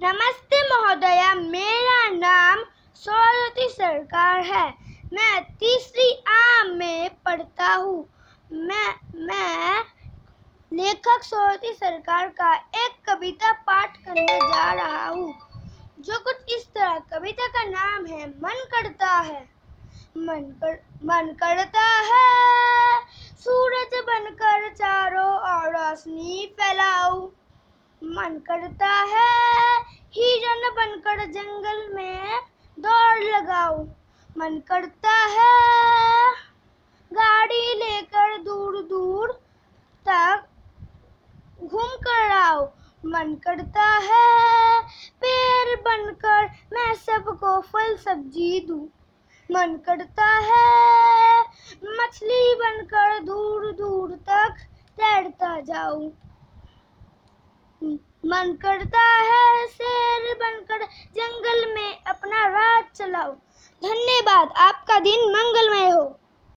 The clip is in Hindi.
नमस्ते महोदया, मेरा नाम सरस्वती सरकार है। मैं तीसरी आ में पढ़ता हूँ। मैं मैं लेखक सरस्वती सरकार का एक कविता पाठ करने जा रहा हूँ, जो कुछ इस तरह कविता का नाम है, मन करता है। मन कर, मन करता है, सूरज बनकर चारों ओर रोशनी फैलाऊं। मन करता है हिरन बनकर जंगल में दौड़ लगाओ मन करता है गाड़ी लेकर दूर दूर तक घूम कर आओ। मन करता है पेड़ बनकर मैं सबको फल सब्ज़ी दूँ। मन करता है मछली बनकर दूर दूर तक तैरता जाऊँ। मन करता है शेर बनकर जंगल में अपना राज चलाओ। धन्यवाद आपका दिन मंगल